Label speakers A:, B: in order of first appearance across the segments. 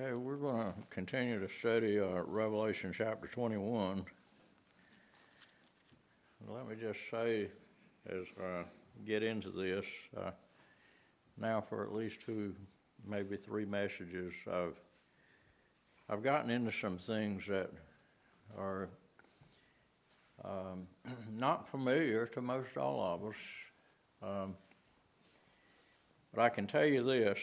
A: Okay, we're going to continue to study uh, Revelation chapter 21. Let me just say, as I get into this, uh, now for at least two, maybe three messages, I've I've gotten into some things that are um, not familiar to most all of us. Um, but I can tell you this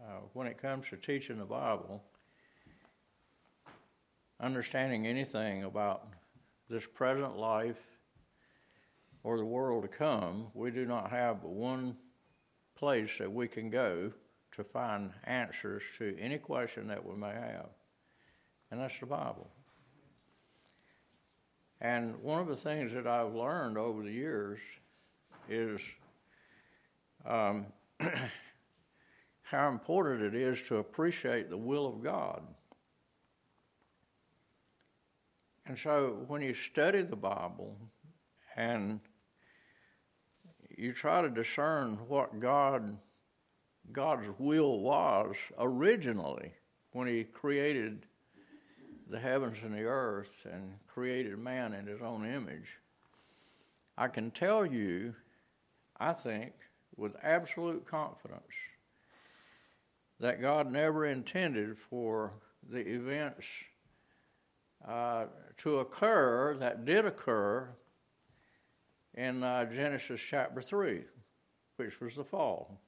A: uh, when it comes to teaching the Bible, understanding anything about this present life or the world to come, we do not have but one place that we can go to find answers to any question that we may have, and that's the Bible. And one of the things that I've learned over the years is um, how important it is to appreciate the will of God. And so when you study the Bible and you try to discern what God God's will was originally when he created the heavens and the earth and created man in his own image, I can tell you, I think, with absolute confidence, that God never intended for the events uh, to occur that did occur in uh, Genesis chapter 3, which was the fall.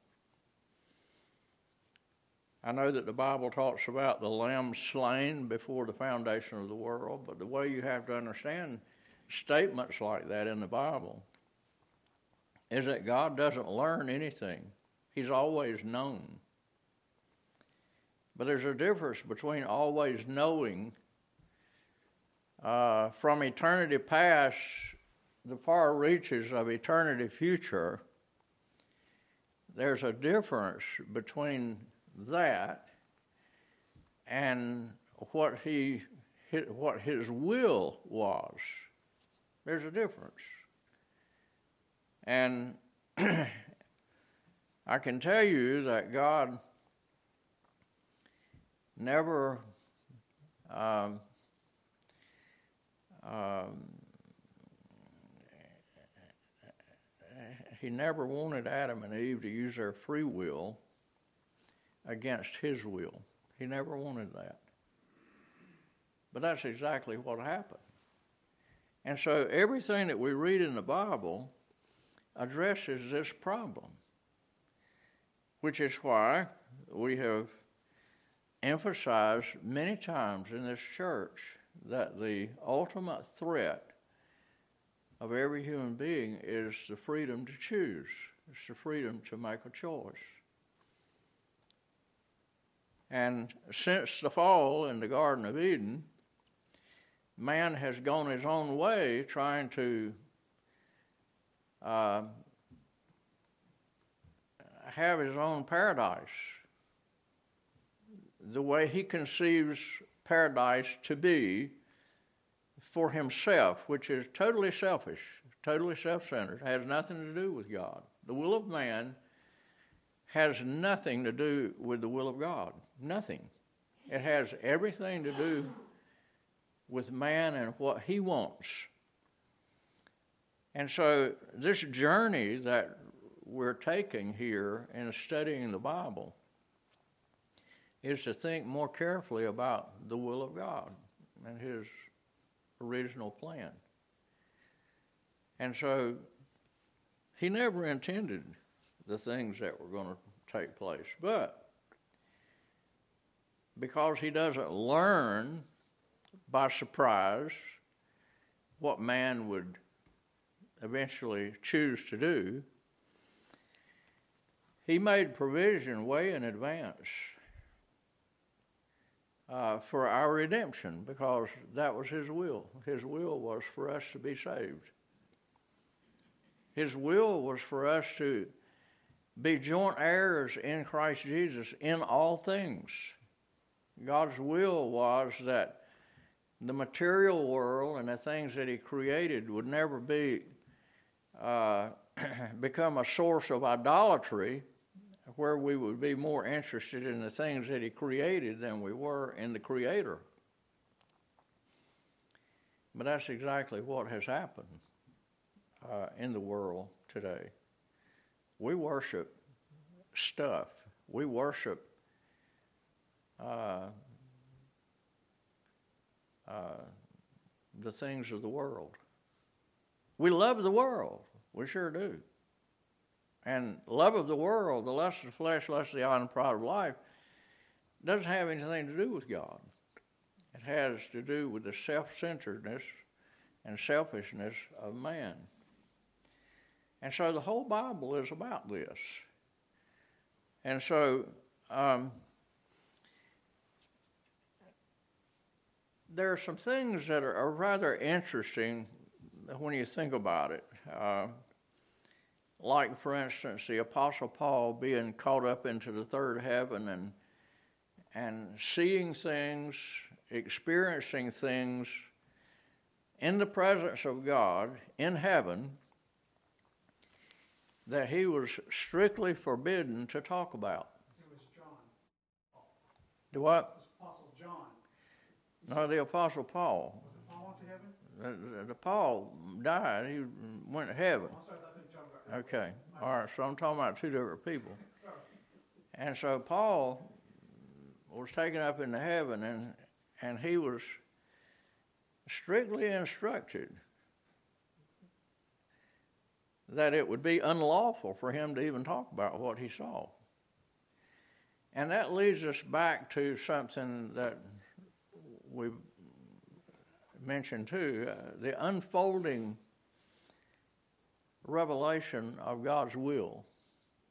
A: I know that the Bible talks about the lamb slain before the foundation of the world, but the way you have to understand statements like that in the Bible is that God doesn't learn anything, He's always known. But there's a difference between always knowing uh, from eternity past, the far reaches of eternity future. There's a difference between that and what he what his will was. There's a difference. And I can tell you that God never um, um, he never wanted Adam and Eve to use their free will against his will. He never wanted that. But that's exactly what happened. And so everything that we read in the Bible addresses this problem, which is why we have emphasized many times in this church that the ultimate threat of every human being is the freedom to choose, it's the freedom to make a choice. And since the fall in the Garden of Eden, man has gone his own way trying to uh, have his own paradise, the way he conceives paradise to be for himself, which is totally selfish, totally self centered, has nothing to do with God. The will of man has nothing to do with the will of God. Nothing. It has everything to do with man and what he wants. And so, this journey that we're taking here in studying the Bible is to think more carefully about the will of God and His original plan. And so, He never intended the things that were going to take place. But because he doesn't learn by surprise what man would eventually choose to do, he made provision way in advance uh, for our redemption because that was his will. His will was for us to be saved. His will was for us to be joint heirs in Christ Jesus in all things. God's will was that the material world and the things that He created would never be uh, become a source of idolatry where we would be more interested in the things that He created than we were in the Creator. But that's exactly what has happened uh, in the world today. We worship stuff, we worship uh, uh, the things of the world. We love the world, we sure do. And love of the world, the lust of the flesh, lust of the eye, and pride of life, doesn't have anything to do with God. It has to do with the self centeredness and selfishness of man. And so the whole Bible is about this. And so um, there are some things that are, are, rather interesting when you think about it. Uh, like, for instance, the Apostle Paul being caught up into the third heaven and, and seeing things, experiencing things in the presence of God in heaven that he was strictly forbidden to talk about.
B: It was John.
A: Do what?
B: Apostle John.
A: No, the Apostle Paul.
B: Was Paul went to heaven?
A: The, the, the Paul died. He went to heaven.
B: Oh, I'm
A: Okay. All right. So I'm talking about two different people. And so Paul was taken up into heaven, and and he was strictly instructed that it would be unlawful for him to even talk about what he saw. And that leads us back to something that we mentioned too uh, the unfolding revelation of God's will.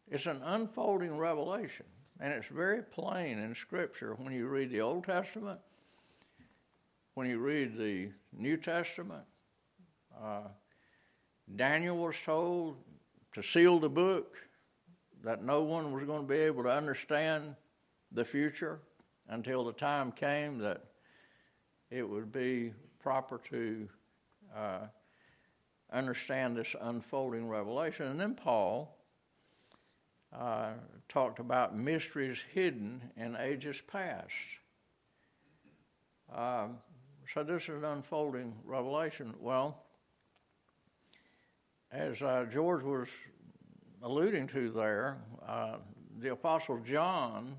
A: It's an unfolding revelation, and it's very plain in Scripture when you read the Old Testament, when you read the New Testament. Uh, Daniel was told to seal the book, that no one was going to be able to understand the future until the time came that it would be proper to uh, understand this unfolding revelation. And then Paul uh, talked about mysteries hidden in ages past. Um, so this is an unfolding revelation. Well, as uh, George was alluding to there, uh, the Apostle John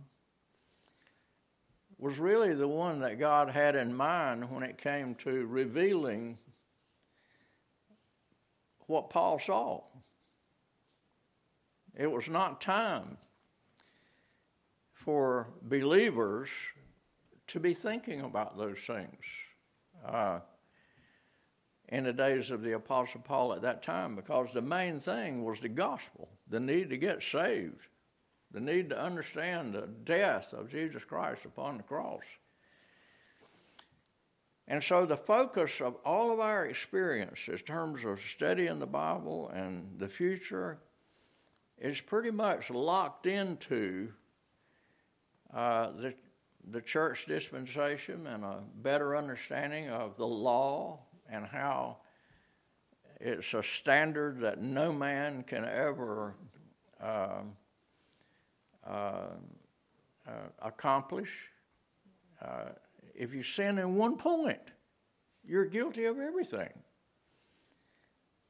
A: was really the one that God had in mind when it came to revealing what Paul saw. It was not time for believers to be thinking about those things. Uh, in the days of the Apostle Paul at that time because the main thing was the gospel, the need to get saved, the need to understand the death of Jesus Christ upon the cross. And so, the focus of all of our experience in terms of studying the Bible and the future is pretty much locked into uh, the, the church dispensation and a better understanding of the law and how it's a standard that no man can ever uh, uh, uh, accomplish. If you sin in one point, you're guilty of everything.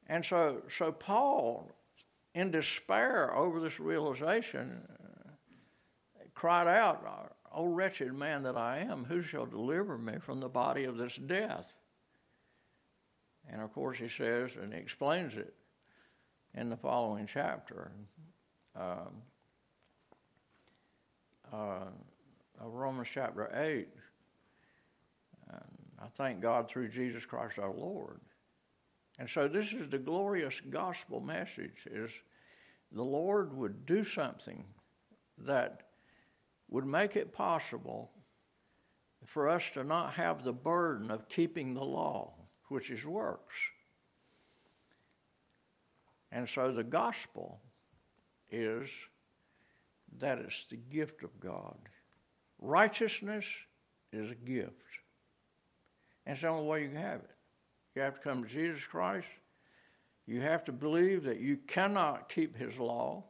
A: And so, so Paul, in despair over this realization, uh, cried out, O wretched man that I am, who shall deliver me from the body of this death? And of course, he says, and he explains it in the following chapter um, uh, Romans chapter 8. I thank God through Jesus Christ our Lord. And so this is the glorious gospel message is the Lord would do something that would make it possible for us to not have the burden of keeping the law which is works. And so the gospel is that it's the gift of God. Righteousness is a gift. It's the only way you can have it. You have to come to Jesus Christ. You have to believe that you cannot keep his law.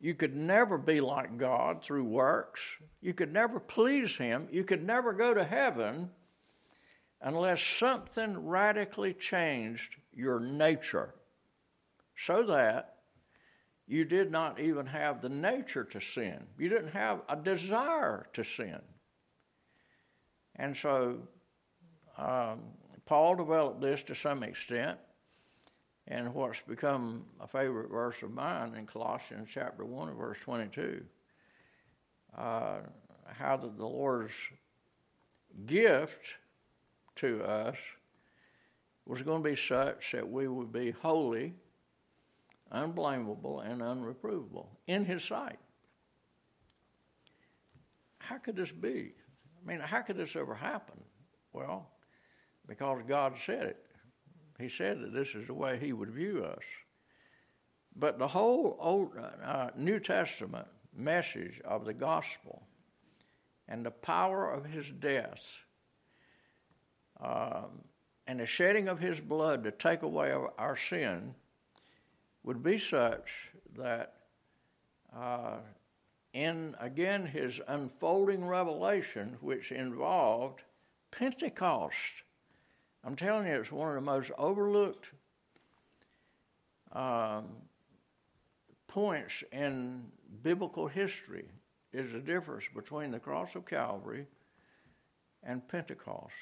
A: You could never be like God through works. You could never please Him. You could never go to heaven unless something radically changed your nature so that you did not even have the nature to sin. You didn't have a desire to sin. And so um, Paul developed this to some extent in what's become a favorite verse of mine in Colossians chapter 1 and verse 22. Uh, how that the Lord's gift to us was going to be such that we would be holy, unblameable, and unreprovable in His sight. How could this be? I mean, how could this ever happen? Well, because God said it. He said that this is the way He would view us. But the whole Old uh, New Testament message of the gospel and the power of His death um, and the shedding of His blood to take away our, our sin would be such that uh, in again his unfolding revelation, which involved Pentecost. I'm telling you, it's one of the most overlooked um, points in biblical history is the difference between the cross of Calvary and Pentecost.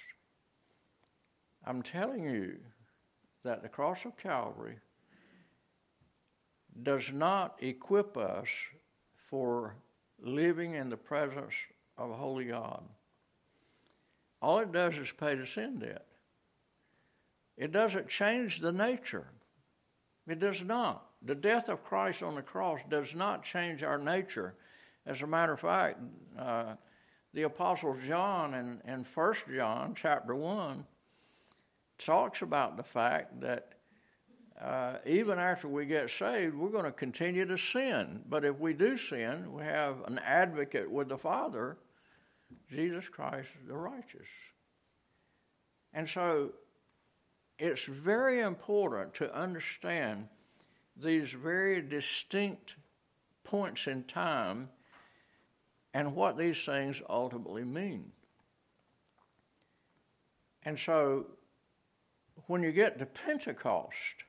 A: I'm telling you that the cross of Calvary does not equip us for living in the presence of a holy God. All it does is pay the sin debt. It doesn't change the nature. It does not. The death of Christ on the cross does not change our nature. As a matter of fact, uh, the Apostle John in, in 1 John chapter 1 talks about the fact that uh, even after we get saved, we're going to continue to sin. But if we do sin, we have an advocate with the Father, Jesus Christ the righteous. And so it's very important to understand these very distinct points in time and what these things ultimately mean. And so when you get to Pentecost,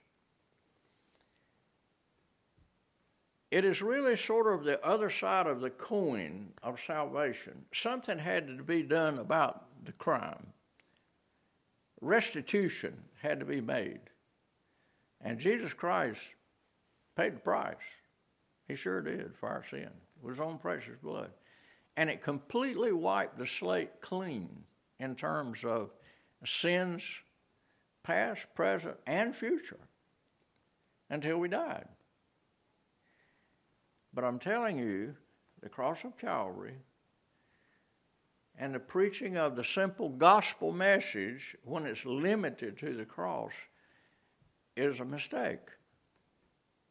A: it is really sort of the other side of the coin of salvation. Something had to be done about the crime. Restitution had to be made. And Jesus Christ paid the price. He sure did for our sin with his own precious blood. And it completely wiped the slate clean in terms of sins past, present, and future until we died. But I'm telling you, the cross of Calvary and the preaching of the simple gospel message, when it's limited to the cross, is a mistake.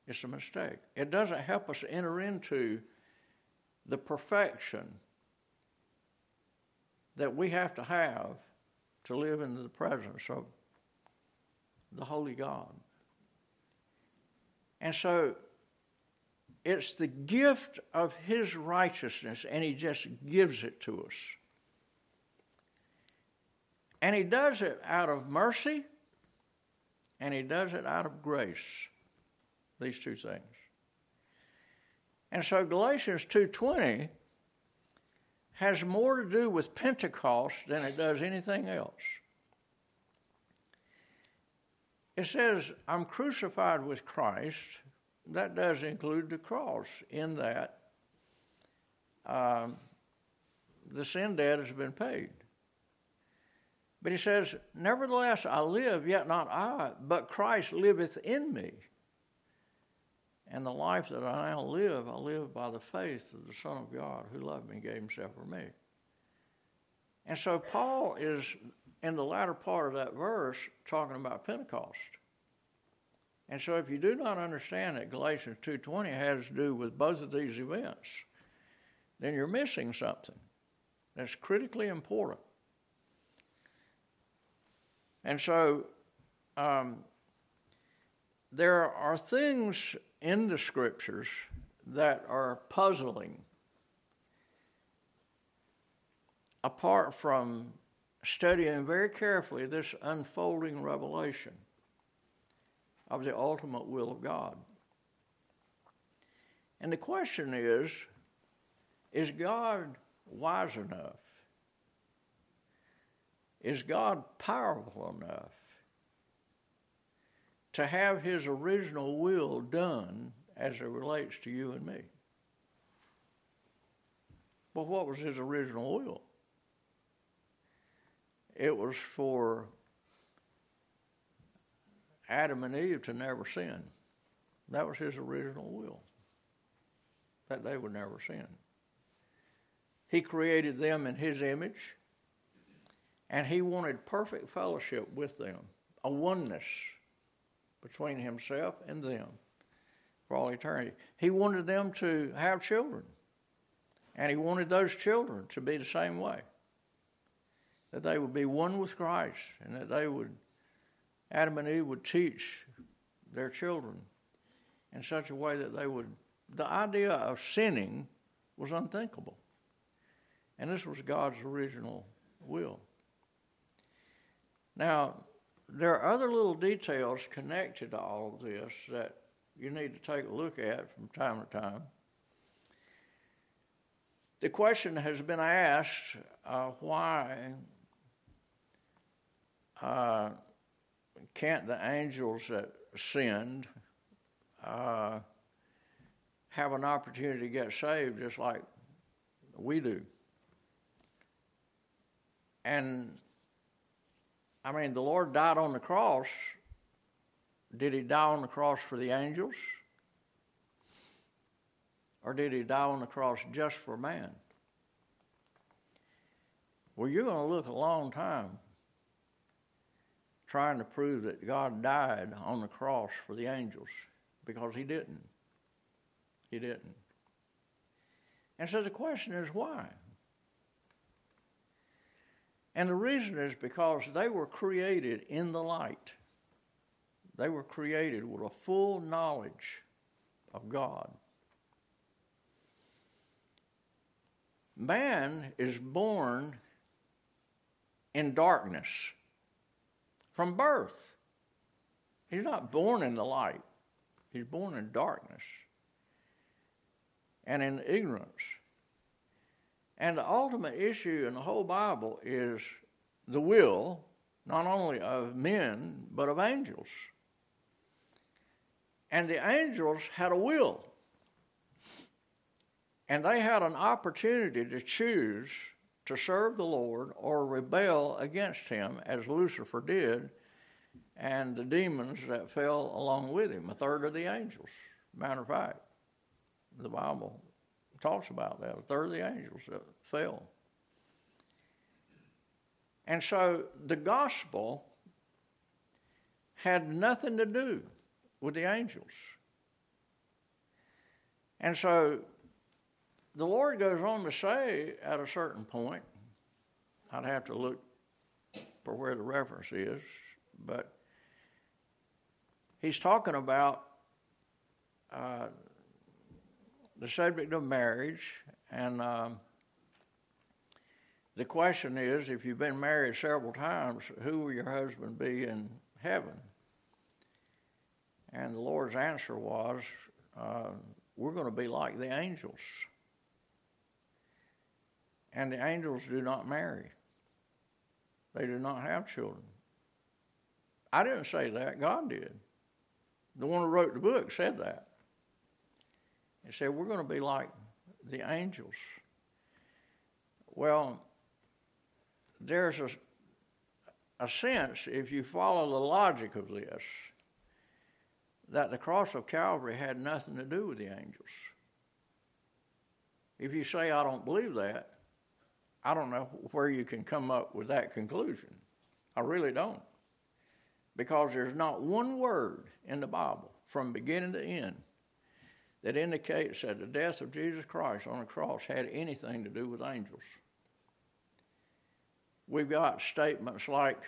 A: It's a mistake. It doesn't help us enter into the perfection that we have to have to live in the presence of the Holy God. And so it's the gift of His righteousness, and He just gives it to us. And He does it out of mercy, and He does it out of grace. These two things. And so Galatians 2:20 has more to do with Pentecost than it does anything else. It says, I'm crucified with Christ that does include the cross, in that um, the sin debt has been paid. But he says, Nevertheless, I live, yet not I, but Christ liveth in me. And the life that I now live, I live by the faith of the Son of God who loved me and gave himself for me. And so Paul is, in the latter part of that verse, talking about Pentecost. And so if you do not understand that Galatians 2:20 has to do with both of these events, then you're missing something that's critically important. And so um, there are things in the scriptures that are puzzling apart from studying very carefully this unfolding revelation of the ultimate will of God. And the question is is God wise enough? Is God powerful enough to have his original will done as it relates to you and me? Well, what was his original will? It was for Adam and Eve to never sin. That was his original will, that they would never sin. He created them in his image, and he wanted perfect fellowship with them, a oneness between himself and them for all eternity. He wanted them to have children, and he wanted those children to be the same way that they would be one with Christ and that they would, Adam and Eve would teach their children in such a way that they would, the idea of sinning was unthinkable. And this was God's original will. Now, there are other little details connected to all of this that you need to take a look at from time to time. The question has been asked uh, why uh, can't the angels that sinned uh, have an opportunity to get saved just like we do? And I mean, the Lord died on the cross. Did he die on the cross for the angels? Or did he die on the cross just for man? Well, you're going to look a long time trying to prove that God died on the cross for the angels because he didn't. He didn't. And so the question is why? And the reason is because they were created in the light. They were created with a full knowledge of God. Man is born in darkness from birth. He's not born in the light, he's born in darkness and in ignorance. And the ultimate issue in the whole Bible is the will, not only of men, but of angels. And the angels had a will. And they had an opportunity to choose to serve the Lord or rebel against him, as Lucifer did, and the demons that fell along with him, a third of the angels. Matter of fact, the Bible talks about that, a third of the angels that fell. And so the gospel had nothing to do with the angels. And so the Lord goes on to say at a certain point, I'd have to look for where the reference is, but he's talking about uh, the subject of marriage, and um, the question is if you've been married several times, who will your husband be in heaven? And the Lord's answer was, uh, we're going to be like the angels. And the angels do not marry, they do not have children. I didn't say that, God did. The one who wrote the book said that. He said, We're going to be like the angels. Well, there's a, a sense, if you follow the logic of this, that the cross of Calvary had nothing to do with the angels. If you say, I don't believe that, I don't know where you can come up with that conclusion. I really don't. Because there's not one word in the Bible from beginning to end that indicates that the death of Jesus Christ on the cross had anything to do with angels. We've got statements like,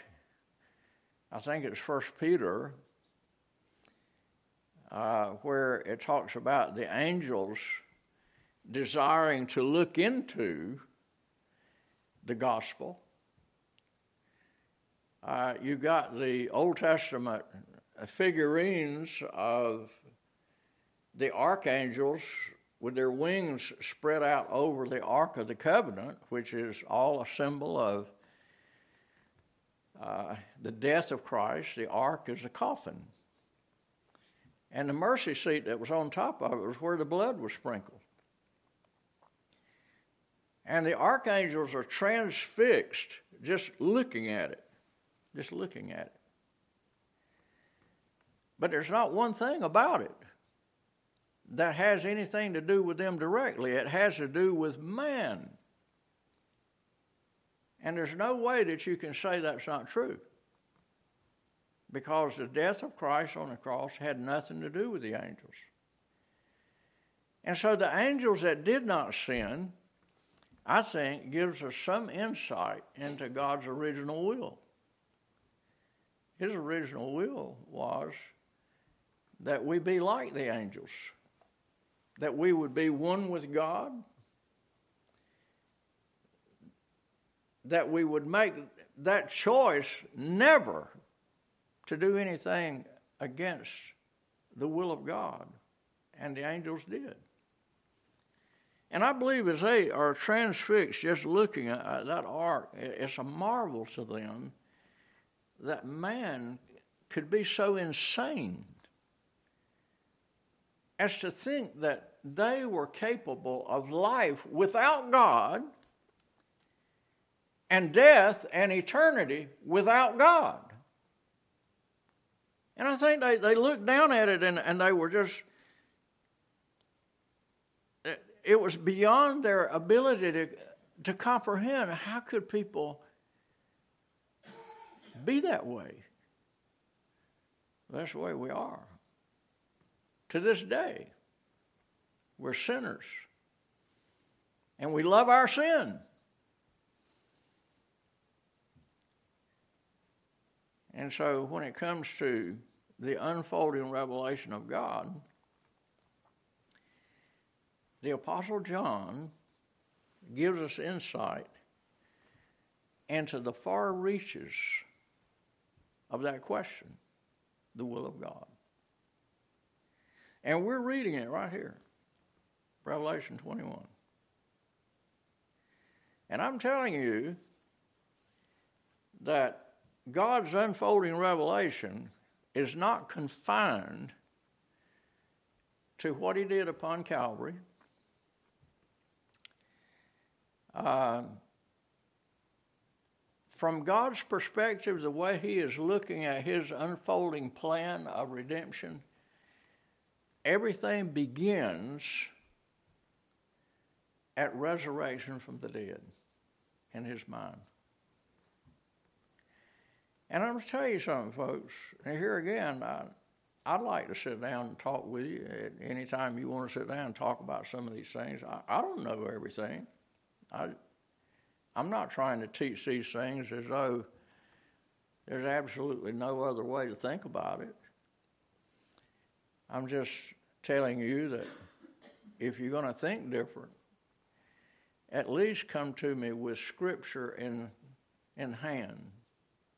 A: I think it's First Peter uh, where it talks about the angels desiring to look into the gospel. Uh, you got the Old Testament figurines of the archangels with their wings spread out over the Ark of the Covenant, which is all a symbol of uh, the death of Christ. The Ark is a coffin. And the mercy seat that was on top of it was where the blood was sprinkled. And the archangels are transfixed just looking at it, just looking at it. But there's not one thing about it that has anything to do with them directly. It has to do with man. And there's no way that you can say that's not true. Because the death of Christ on the cross had nothing to do with the angels. And so the angels that did not sin, I think, gives us some insight into God's original will. His original will was that we be like the angels, that we would be one with God, that we would make that choice never to do anything against the will of God. And the angels did. And I believe as they are transfixed just looking at that ark, it's a marvel to them that man could be so insane as to think that they were capable of life without God and death and eternity without God. And I think they, they looked down at it and, and they were just, it was beyond their ability to, to comprehend how could people be that way. That's the way we are. To this day, we're sinners. And we love our sin. And so when it comes to the unfolding revelation of God, the Apostle John gives us insight into the far reaches of that question the will of God. And we're reading it right here Revelation 21. And I'm telling you that God's unfolding revelation is not confined to what he did upon Calvary. Uh, from God's perspective, the way he is looking at his unfolding plan of redemption, everything begins at resurrection from the dead in his mind. And I'm going to tell you something, folks. And here again, I, I'd like to sit down and talk with you at any time you want to sit down and talk about some of these things. I, I don't know everything. I, I'm not trying to teach these things as though there's absolutely no other way to think about it. I'm just telling you that if you're going to think different, at least come to me with Scripture in, in hand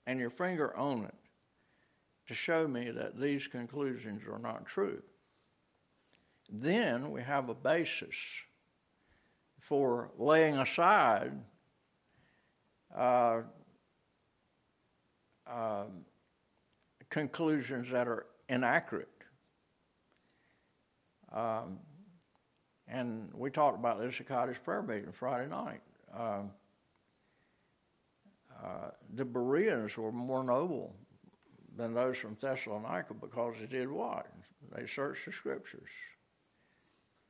A: and your finger on it to show me that these conclusions are not true. Then we have a basis for laying aside uh, uh, conclusions that are inaccurate. Um, and we talked about this at Cottage Prayer Meeting Friday night. Um, uh, the Bereans were more noble than those from Thessalonica because they did what? They searched the scriptures.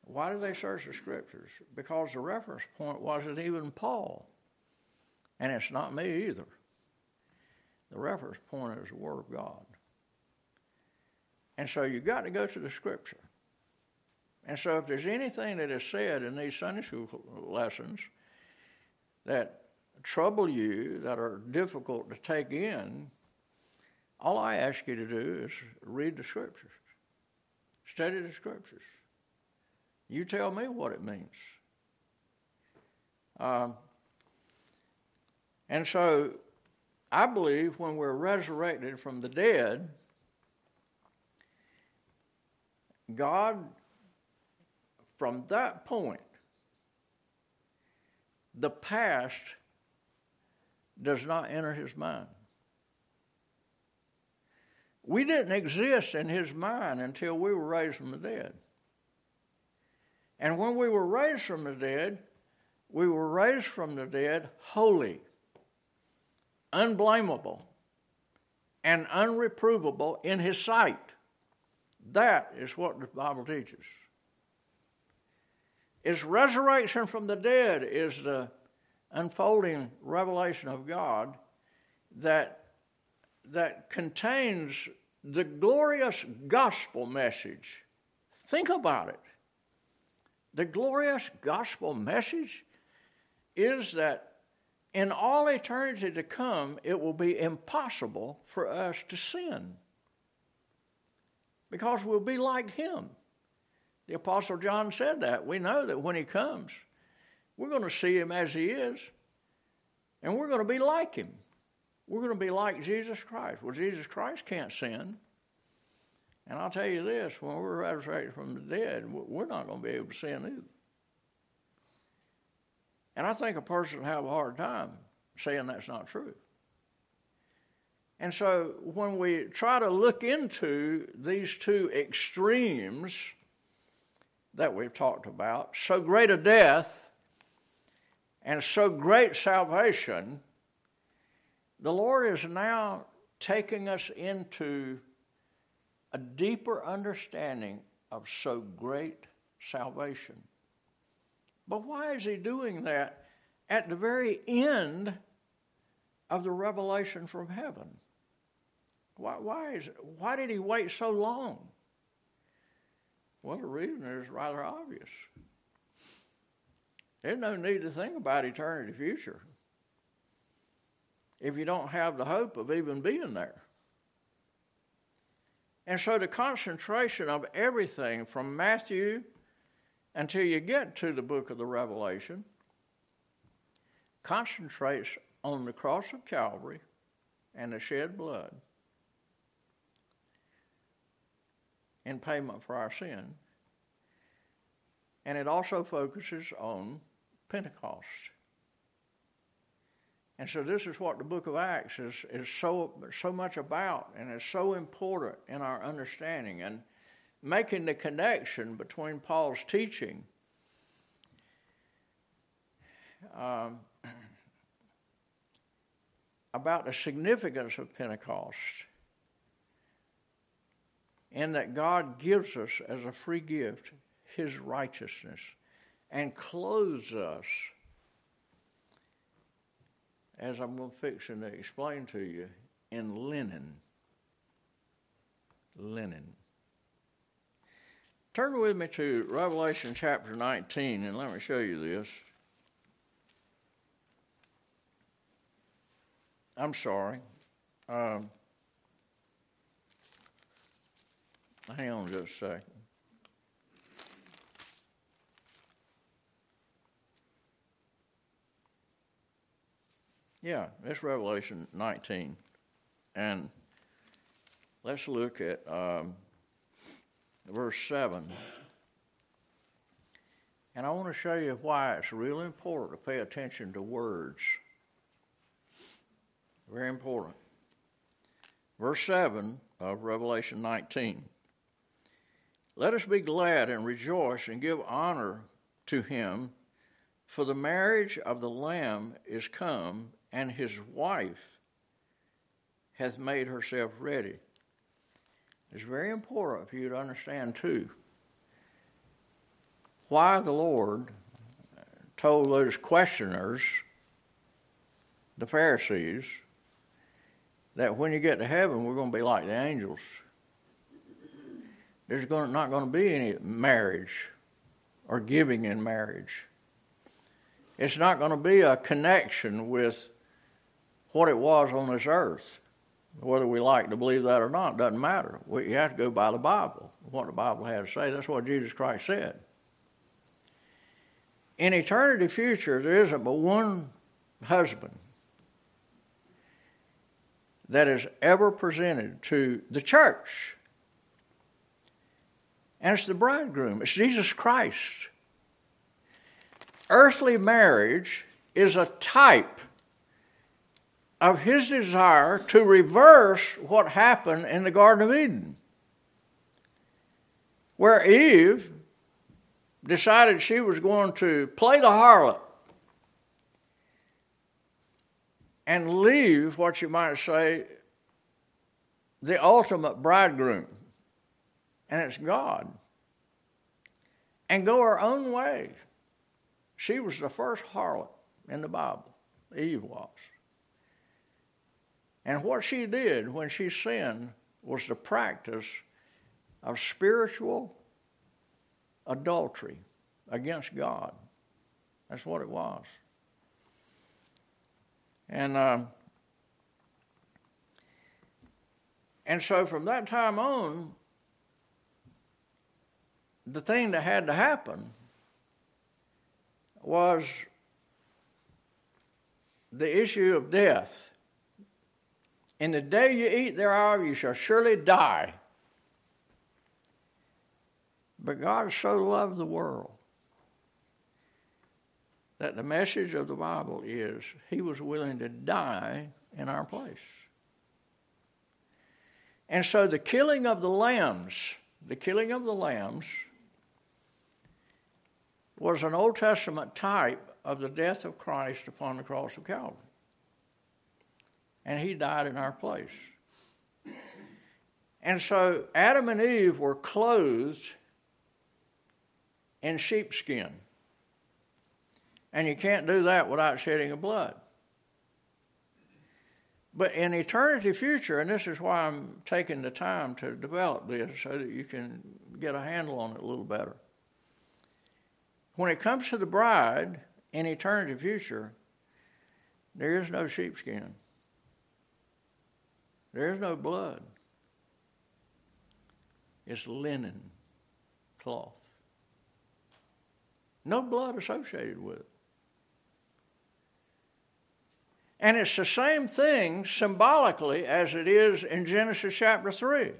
A: Why do they search the scriptures? Because the reference point wasn't even Paul. And it's not me either. The reference point is the Word of God. And so you've got to go to the scripture. And so if there's anything that is said in these Sunday school lessons that trouble you, that are difficult to take in, all I ask you to do is read the scriptures. Study the scriptures. You tell me what it means. Um, and so I believe when we're resurrected from the dead, God, from that point, the past does not enter his mind. We didn't exist in his mind until we were raised from the dead. And when we were raised from the dead, we were raised from the dead holy, unblameable, and unreprovable in his sight. That is what the Bible teaches. Its resurrection from the dead is the unfolding revelation of God that, that contains the glorious gospel message. Think about it. The glorious gospel message is that in all eternity to come, it will be impossible for us to sin because we'll be like him. The Apostle John said that. We know that when he comes, we're going to see him as he is, and we're going to be like him. We're going to be like Jesus Christ. Well, Jesus Christ can't sin. And I'll tell you this when we're resurrected from the dead, we're not going to be able to sin either. And I think a person will have a hard time saying that's not true. And so when we try to look into these two extremes that we've talked about, so great a death and so great salvation, the Lord is now taking us into a deeper understanding of so great salvation. But why is He doing that at the very end of the revelation from heaven? Why, why, is, why did he wait so long? Well, the reason is rather obvious. There's no need to think about eternity future if you don't have the hope of even being there. And so the concentration of everything from Matthew until you get to the book of the Revelation concentrates on the cross of Calvary and the shed blood. in payment for our sin. And it also focuses on Pentecost. And so this is what the book of Acts is, is so, so much about and is so important in our understanding. And making the connection between Paul's teaching um, about the significance of Pentecost and that God gives us as a free gift His righteousness and clothes us, as I'm going to fix and explain to you, in linen. Linen. Turn with me to Revelation chapter 19 and let me show you this. I'm sorry. Um, Hang on just a second. Yeah, it's Revelation 19. And let's look at um, verse 7. And I want to show you why it's really important to pay attention to words. Very important. Verse 7 of Revelation 19. Let us be glad and rejoice and give honor to him, for the marriage of the Lamb is come, and his wife hath made herself ready. It's very important for you to understand, too, why the Lord told those questioners, the Pharisees, that when you get to heaven, we're going to be like the angels there's going, not going to be any marriage or giving in marriage. It's not going to be a connection with what it was on this earth Whether we like to believe that or not doesn't matter. We, you have to go by the Bible, what the Bible has to say. That's what Jesus Christ said. In eternity future, there isn't but one husband that is ever presented to the church. And it's the bridegroom, it's Jesus Christ. Earthly marriage is a type of his desire to reverse what happened in the Garden of Eden, where Eve decided she was going to play the harlot and leave what you might say the ultimate bridegroom, and it's God, and go her own way. She was the first harlot in the Bible, Eve was. And what she did when she sinned was the practice of spiritual adultery against God. That's what it was. And uh, and so from that time on, the thing that had to happen was the issue of death. In the day you eat thereof, you shall surely die. But God so loved the world that the message of the Bible is he was willing to die in our place. And so the killing of the lambs, the killing of the lambs, was an Old Testament type of the death of Christ upon the cross of Calvary. And he died in our place. And so Adam and Eve were clothed in sheepskin. And you can't do that without shedding of blood. But in eternity future, and this is why I'm taking the time to develop this so that you can get a handle on it a little better. When it comes to the bride in eternity future, there is no sheepskin. There is no blood. It's linen cloth. No blood associated with it. And it's the same thing symbolically as it is in Genesis chapter 3.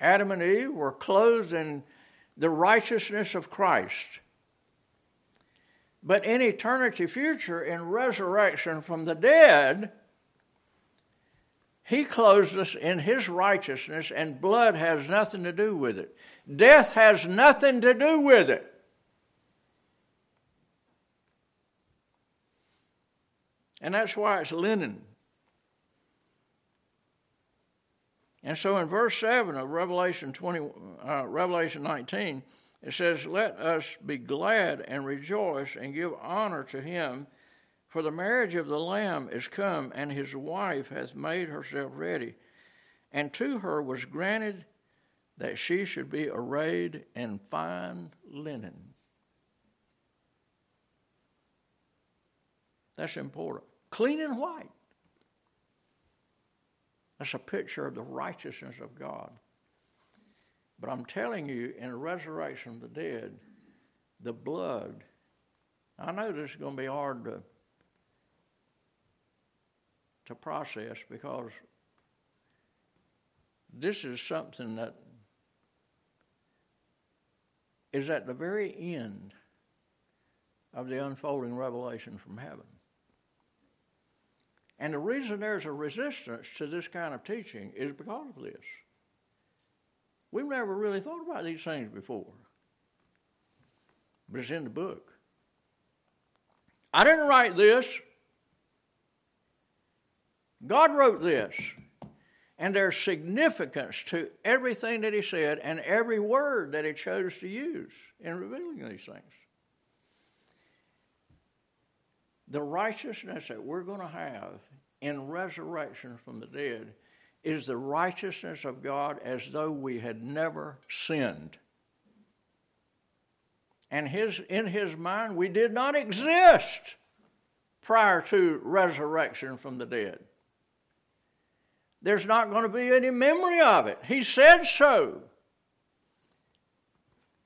A: Adam and Eve were clothed in the righteousness of Christ. But in eternity future, in resurrection from the dead, he clothes us in his righteousness, and blood has nothing to do with it. Death has nothing to do with it. And that's why it's linen. And so in verse 7 of Revelation 20, uh, Revelation 19, it says, Let us be glad and rejoice and give honor to him, for the marriage of the Lamb is come, and his wife hath made herself ready. And to her was granted that she should be arrayed in fine linen. That's important clean and white. That's a picture of the righteousness of God. But I'm telling you, in the resurrection of the dead, the blood, I know this is going to be hard to, to process because this is something that is at the very end of the unfolding revelation from heaven. And the reason there's a resistance to this kind of teaching is because of this. We've never really thought about these things before, but it's in the book. I didn't write this. God wrote this. And there's significance to everything that He said and every word that He chose to use in revealing these things. The righteousness that we're going to have in resurrection from the dead is the righteousness of God as though we had never sinned. And his, in his mind, we did not exist prior to resurrection from the dead. There's not going to be any memory of it. He said so.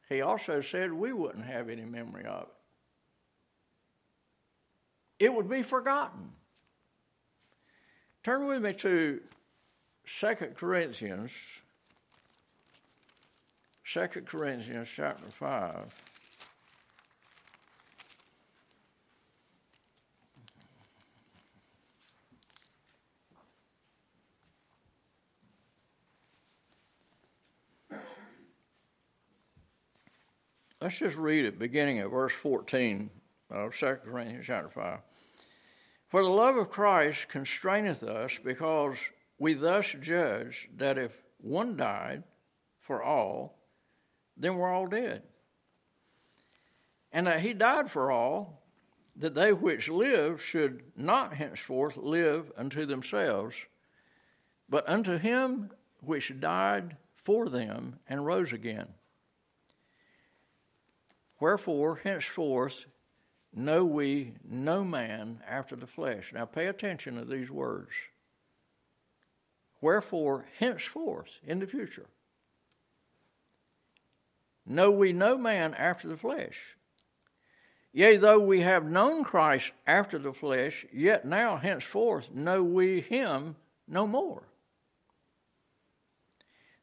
A: He also said we wouldn't have any memory of it. It would be forgotten. Turn with me to 2 Corinthians. 2 Corinthians chapter 5. Let's just read it, beginning at verse 14 of 2 Corinthians chapter 5. For the love of Christ constraineth us, because we thus judge that if one died for all, then we're all dead. And that he died for all, that they which live should not henceforth live unto themselves, but unto him which died for them and rose again. Wherefore, henceforth, know we no man after the flesh. Now, pay attention to these words. Wherefore, henceforth, in the future, know we no man after the flesh. Yea, though we have known Christ after the flesh, yet now henceforth know we him no more.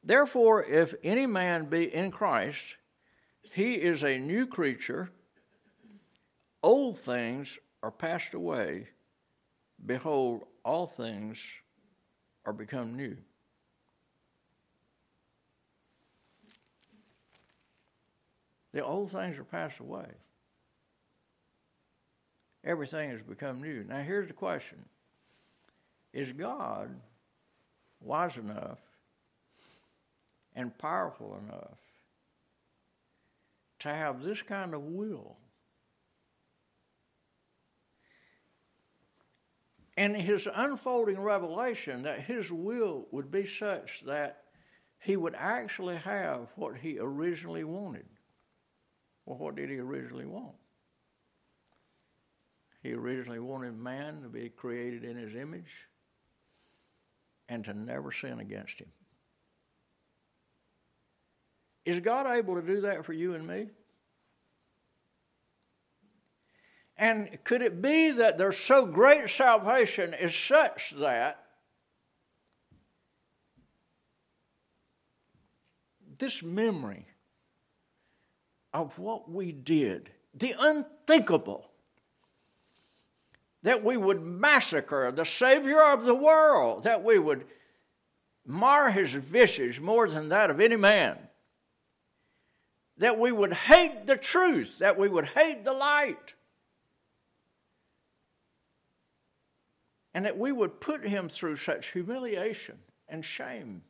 A: Therefore, if any man be in Christ, he is a new creature. Old things are passed away. Behold, all things are become new. The old things are passed away. Everything has become new. Now, here's the question Is God wise enough and powerful enough to have this kind of will. And his unfolding revelation that his will would be such that he would actually have what he originally wanted. Well, what did he originally want? He originally wanted man to be created in his image and to never sin against him. Is God able to do that for you and me? And could it be that there's so great salvation is such that this memory of what we did, the unthinkable, that we would massacre the Savior of the world, that we would mar his visage more than that of any man, that we would hate the truth, that we would hate the light. And that we would put him through such humiliation and shame.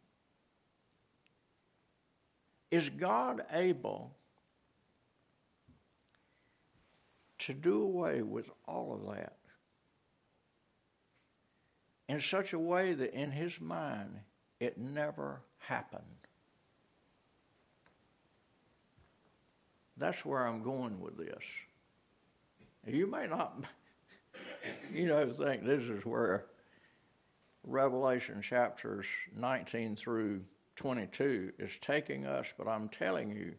A: Is God able to do away with all of that in such a way that in his mind it never happened? That's where I'm going with this. You may not, you know, think this is where Revelation chapters 19 through 22 is taking us, but I'm telling you,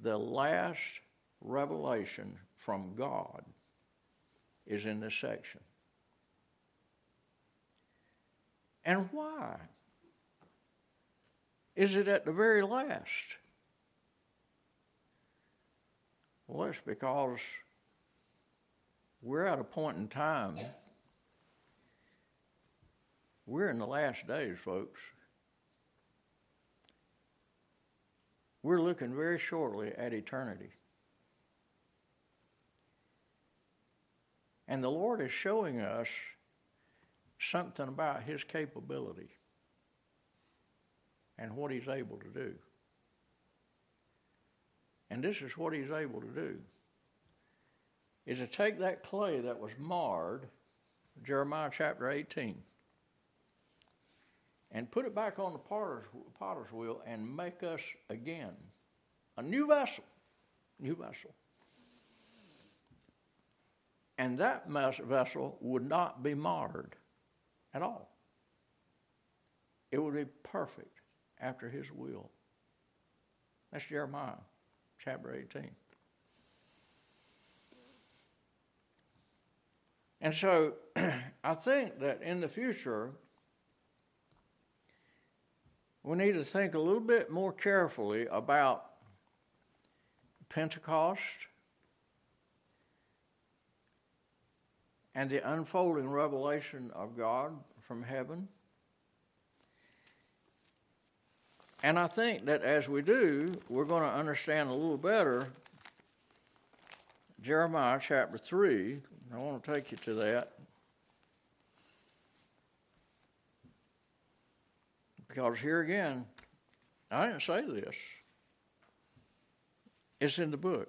A: the last revelation from God is in this section. And why? Is it at the very last? Well, it's because we're at a point in time, we're in the last days, folks. We're looking very shortly at eternity. And the Lord is showing us something about His capability and what He's able to do. And this is what he's able to do is to take that clay that was marred, Jeremiah chapter 18, and put it back on the potter's, potter's wheel and make us again a new vessel. New vessel. And that vessel would not be marred at all. it would be perfect after his will. That's Jeremiah chapter 18. And so I think that in the future, we need to think a little bit more carefully about Pentecost and the unfolding revelation of God from heaven. And I think that as we do, we're going to understand a little better Jeremiah chapter 3. I want to take you to that. Because here again, I didn't say this. It's in the book.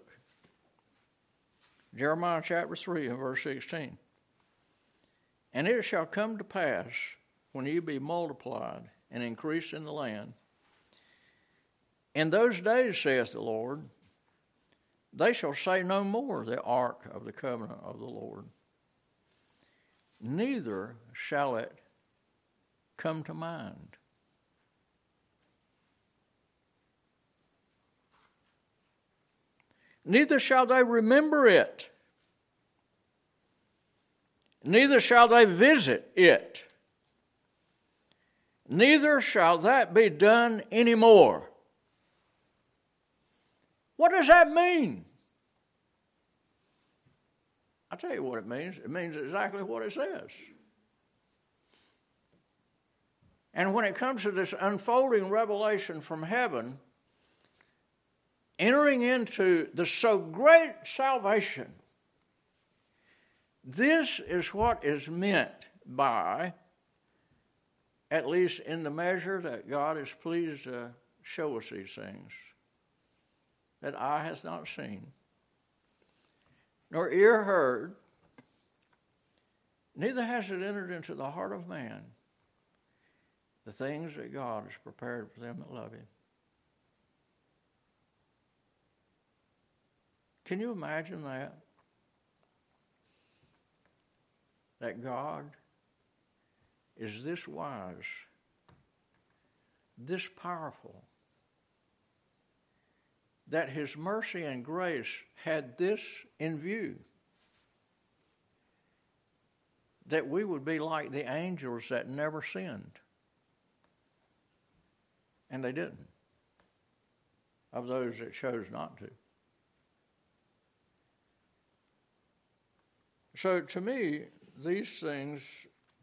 A: Jeremiah chapter 3 and verse 16. And it shall come to pass when ye be multiplied and increase in the land. In those days, saith the Lord, they shall say no more the ark of the covenant of the Lord, neither shall it come to mind. Neither shall they remember it, neither shall they visit it, neither shall that be done any more. What does that mean? I'll tell you what it means. It means exactly what it says. And when it comes to this unfolding revelation from heaven, entering into the so great salvation, this is what is meant by, at least in the measure that God is pleased to show us these things that eye has not seen, nor ear heard, neither has it entered into the heart of man the things that God has prepared for them that love Him. Can you imagine that? That God is this wise, this powerful, that His mercy and grace had this in view that we would be like the angels that never sinned. And they didn't, of those that chose not to. So to me, these things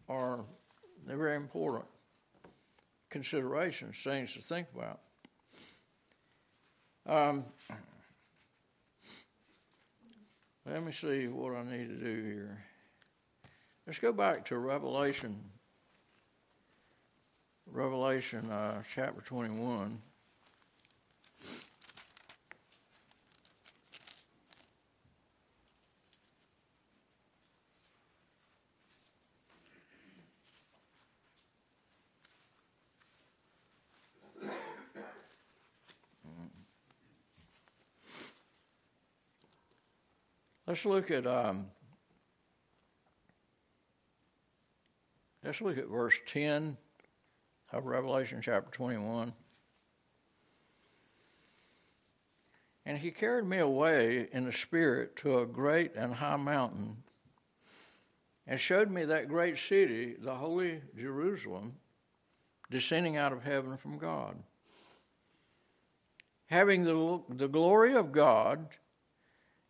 A: are very important considerations, things to think about. Um, let me see what I need to do here. Let's go back to Revelation, Revelation uh, chapter 21. Let's look at um, let's look at verse ten of Revelation chapter twenty-one. And he carried me away in the spirit to a great and high mountain, and showed me that great city, the holy Jerusalem, descending out of heaven from God, having the, the glory of God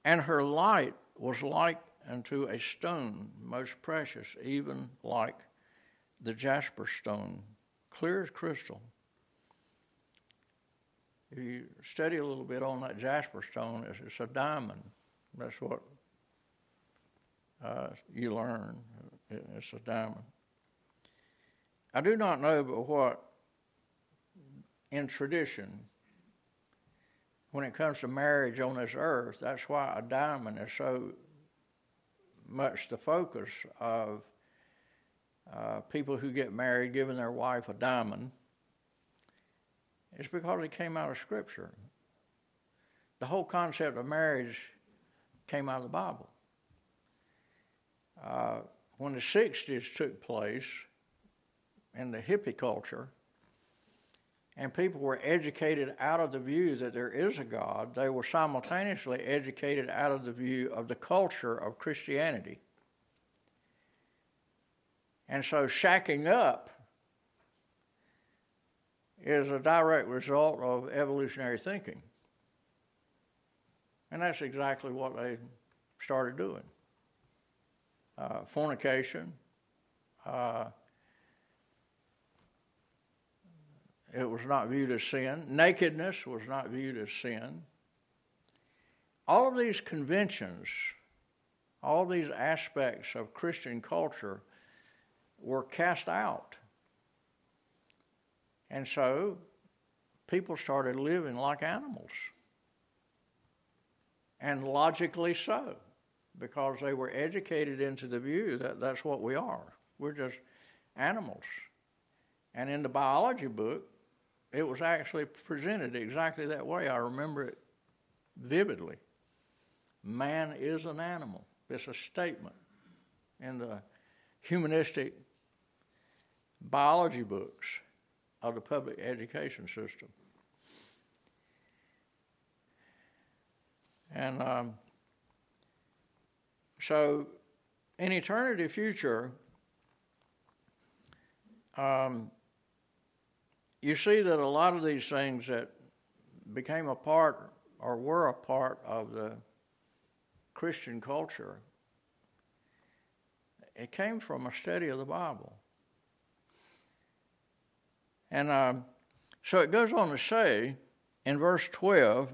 A: and her light was like unto a stone most precious, even like the jasper stone, clear as crystal. If you study a little bit on that jasper stone, it's, it's a diamond. That's what uh, you learn. It's a diamond. I do not know but what in tradition when it comes to marriage on this earth, that's why a diamond is so much the focus of uh, people who get married giving their wife a diamond. It's because it came out of Scripture. The whole concept of marriage came out of the Bible. Uh, when the 60s took place in the hippie culture, and people were educated out of the view that there is a God, they were simultaneously educated out of the view of the culture of Christianity. And so shacking up is a direct result of evolutionary thinking. And that's exactly what they started doing. Uh, fornication, uh, it was not viewed as sin. Nakedness was not viewed as sin. All of these conventions, all these aspects of Christian culture were cast out. And so people started living like animals. And logically so, because they were educated into the view that that's what we are. We're just animals. And in the biology book, it was actually presented exactly that way. I remember it vividly. Man is an animal. It's a statement in the humanistic biology books of the public education system. And um, so, in eternity future, um, you see that a lot of these things that became a part or were a part of the Christian culture, it came from a study of the Bible. And um, so it goes on to say in verse 12,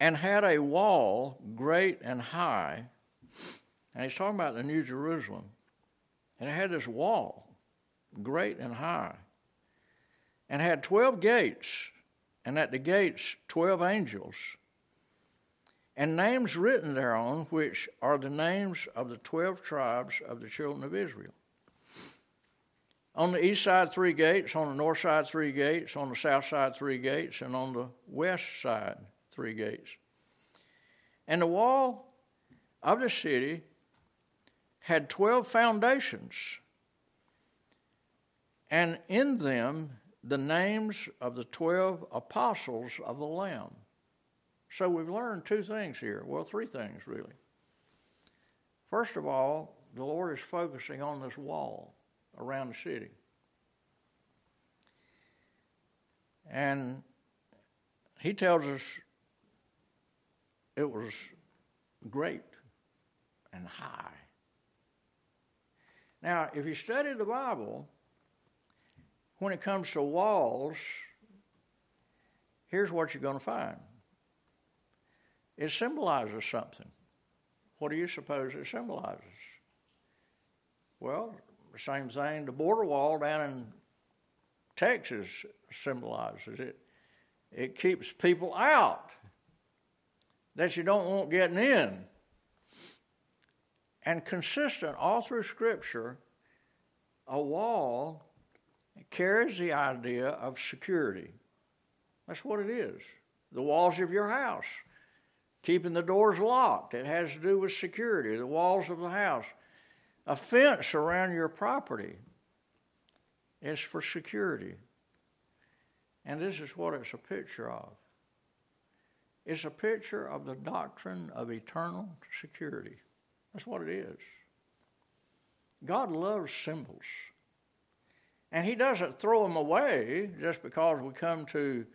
A: and had a wall great and high. And he's talking about the New Jerusalem. And it had this wall, great and high, and had 12 gates, and at the gates 12 angels, and names written thereon, which are the names of the 12 tribes of the children of Israel. On the east side, three gates. On the north side, three gates. On the south side, three gates. And on the west side, three gates. And the wall of the city had 12 foundations. And in them, the names of the 12 apostles of the Lamb. So we've learned two things here. Well, three things, really. First of all, the Lord is focusing on this wall around the city. And he tells us it was great and high. Now, if you study the Bible, when it comes to walls, here's what you're going to find it symbolizes something. What do you suppose it symbolizes? Well, the same thing the border wall down in Texas symbolizes it. It keeps people out that you don't want getting in. And consistent all through Scripture, a wall carries the idea of security. That's what it is. The walls of your house, keeping the doors locked, it has to do with security. The walls of the house, a fence around your property is for security. And this is what it's a picture of. It's a picture of the doctrine of eternal security. That's what it is. God loves symbols. And He doesn't throw them away just because we come to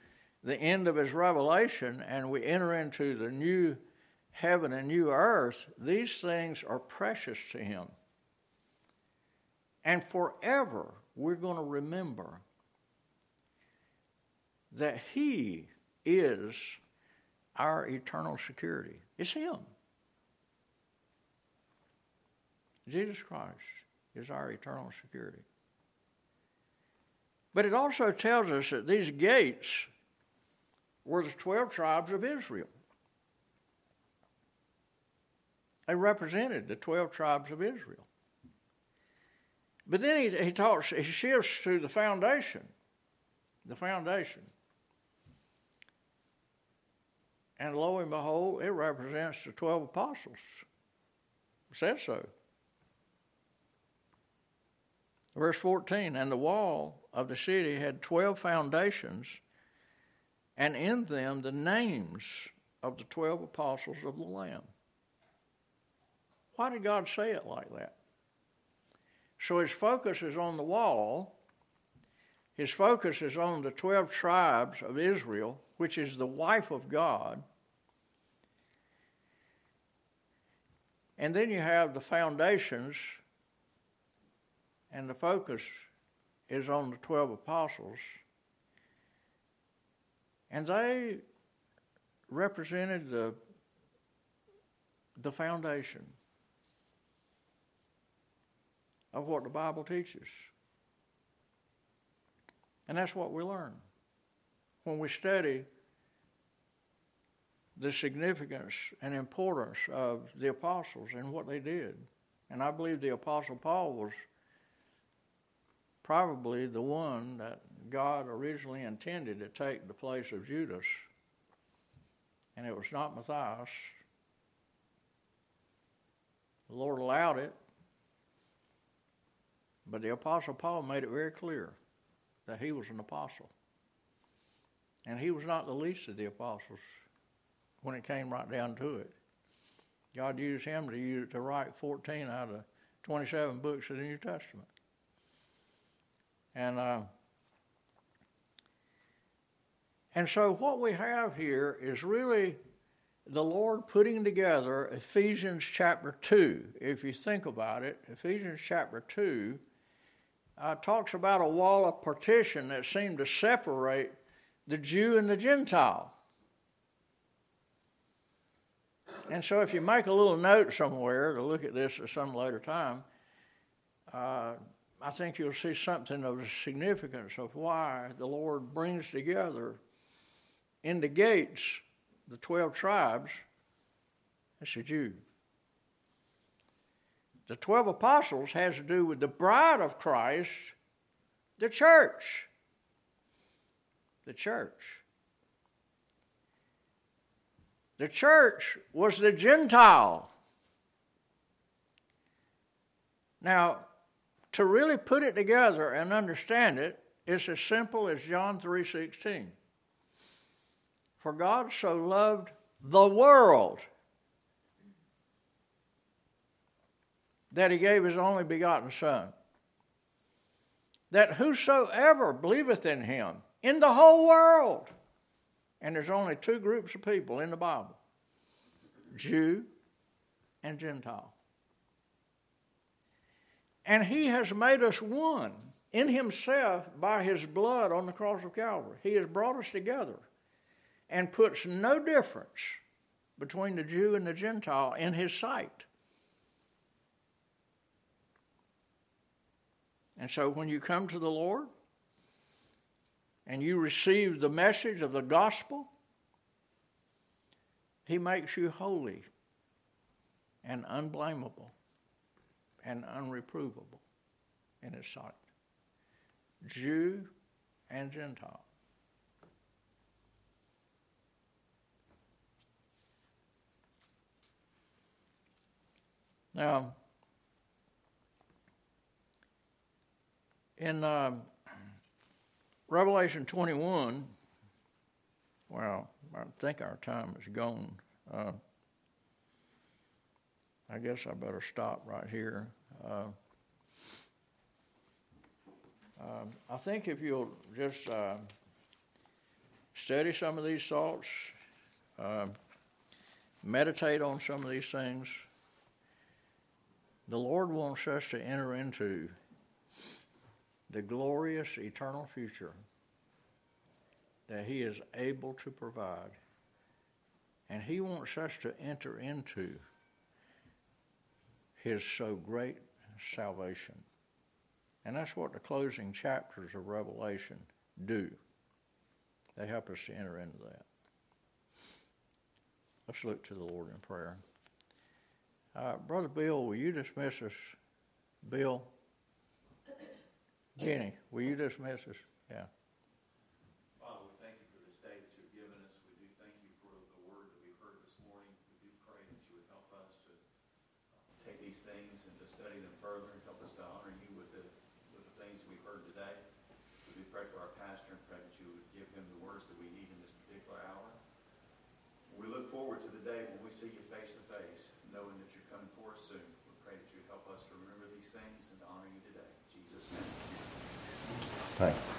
A: the end of His revelation and we enter into the new heaven and new earth. These things are precious to Him. And forever, we're going to remember that He is our eternal security. It's Him. Jesus Christ is our eternal security. But it also tells us that these gates were the 12 tribes of Israel. They represented the 12 tribes of Israel. But then he, he talks, he shifts to the foundation. The foundation. And lo and behold, it represents the 12 apostles. It says so. Verse 14 And the wall of the city had 12 foundations, and in them the names of the 12 apostles of the Lamb. Why did God say it like that? So his focus is on the wall. His focus is on the 12 tribes of Israel, which is the wife of God. And then you have the foundations, and the focus is on the 12 apostles. And they represented the, the foundation of what the Bible teaches. And that's what we learn when we study the significance and importance of the apostles and what they did. And I believe the apostle Paul was probably the one that God originally intended to take the place of Judas. And it was not Matthias. The Lord allowed it but the Apostle Paul made it very clear that he was an apostle. And he was not the least of the apostles when it came right down to it. God used him to, use, to write 14 out of 27 books of the New Testament. And, uh, and so what we have here is really the Lord putting together Ephesians chapter 2. If you think about it, Ephesians chapter 2 uh, talks about a wall of partition that seemed to separate the Jew and the Gentile. And so, if you make a little note somewhere to look at this at some later time, uh, I think you'll see something of the significance of why the Lord brings together in the gates the 12 tribes. That's a Jew. The 12 apostles has to do with the bride of Christ, the church. The church. The church was the Gentile. Now, to really put it together and understand it, it's as simple as John 3:16. For God so loved the world that he gave his only begotten Son, that whosoever believeth in him, in the whole world, and there's only two groups of people in the Bible Jew and Gentile. And he has made us one in himself by his blood on the cross of Calvary. He has brought us together and puts no difference between the Jew and the Gentile in his sight. And so when you come to the Lord and you receive the message of the gospel, He makes you holy and unblameable and unreprovable in His sight. Jew and Gentile. Now, In uh, Revelation 21, well, I think our time is gone. Uh, I guess I better stop right here. Uh, uh I think if you'll just uh, study some of these thoughts, uh, meditate on some of these things, the Lord wants us to enter into the glorious eternal future that He is able to provide. And He wants us to enter into His so great salvation. And that's what the closing chapters of Revelation do. They help us to enter into that. Let's look to the Lord in prayer. Uh, Brother Bill, will you dismiss us? Bill? Jenny, will you dismiss us? Yeah.
C: Father, we thank you for this day that you've given us. We do thank you for the word that we've heard this morning. We do pray that you would help us to uh, take these things and to study them further and help us to honor you with the, with the things we heard today. We do pray for our pastor and pray that you would give him the words that we need in this particular hour. We look forward to the day when we see you face to face, knowing that you're coming for us soon. We pray that you help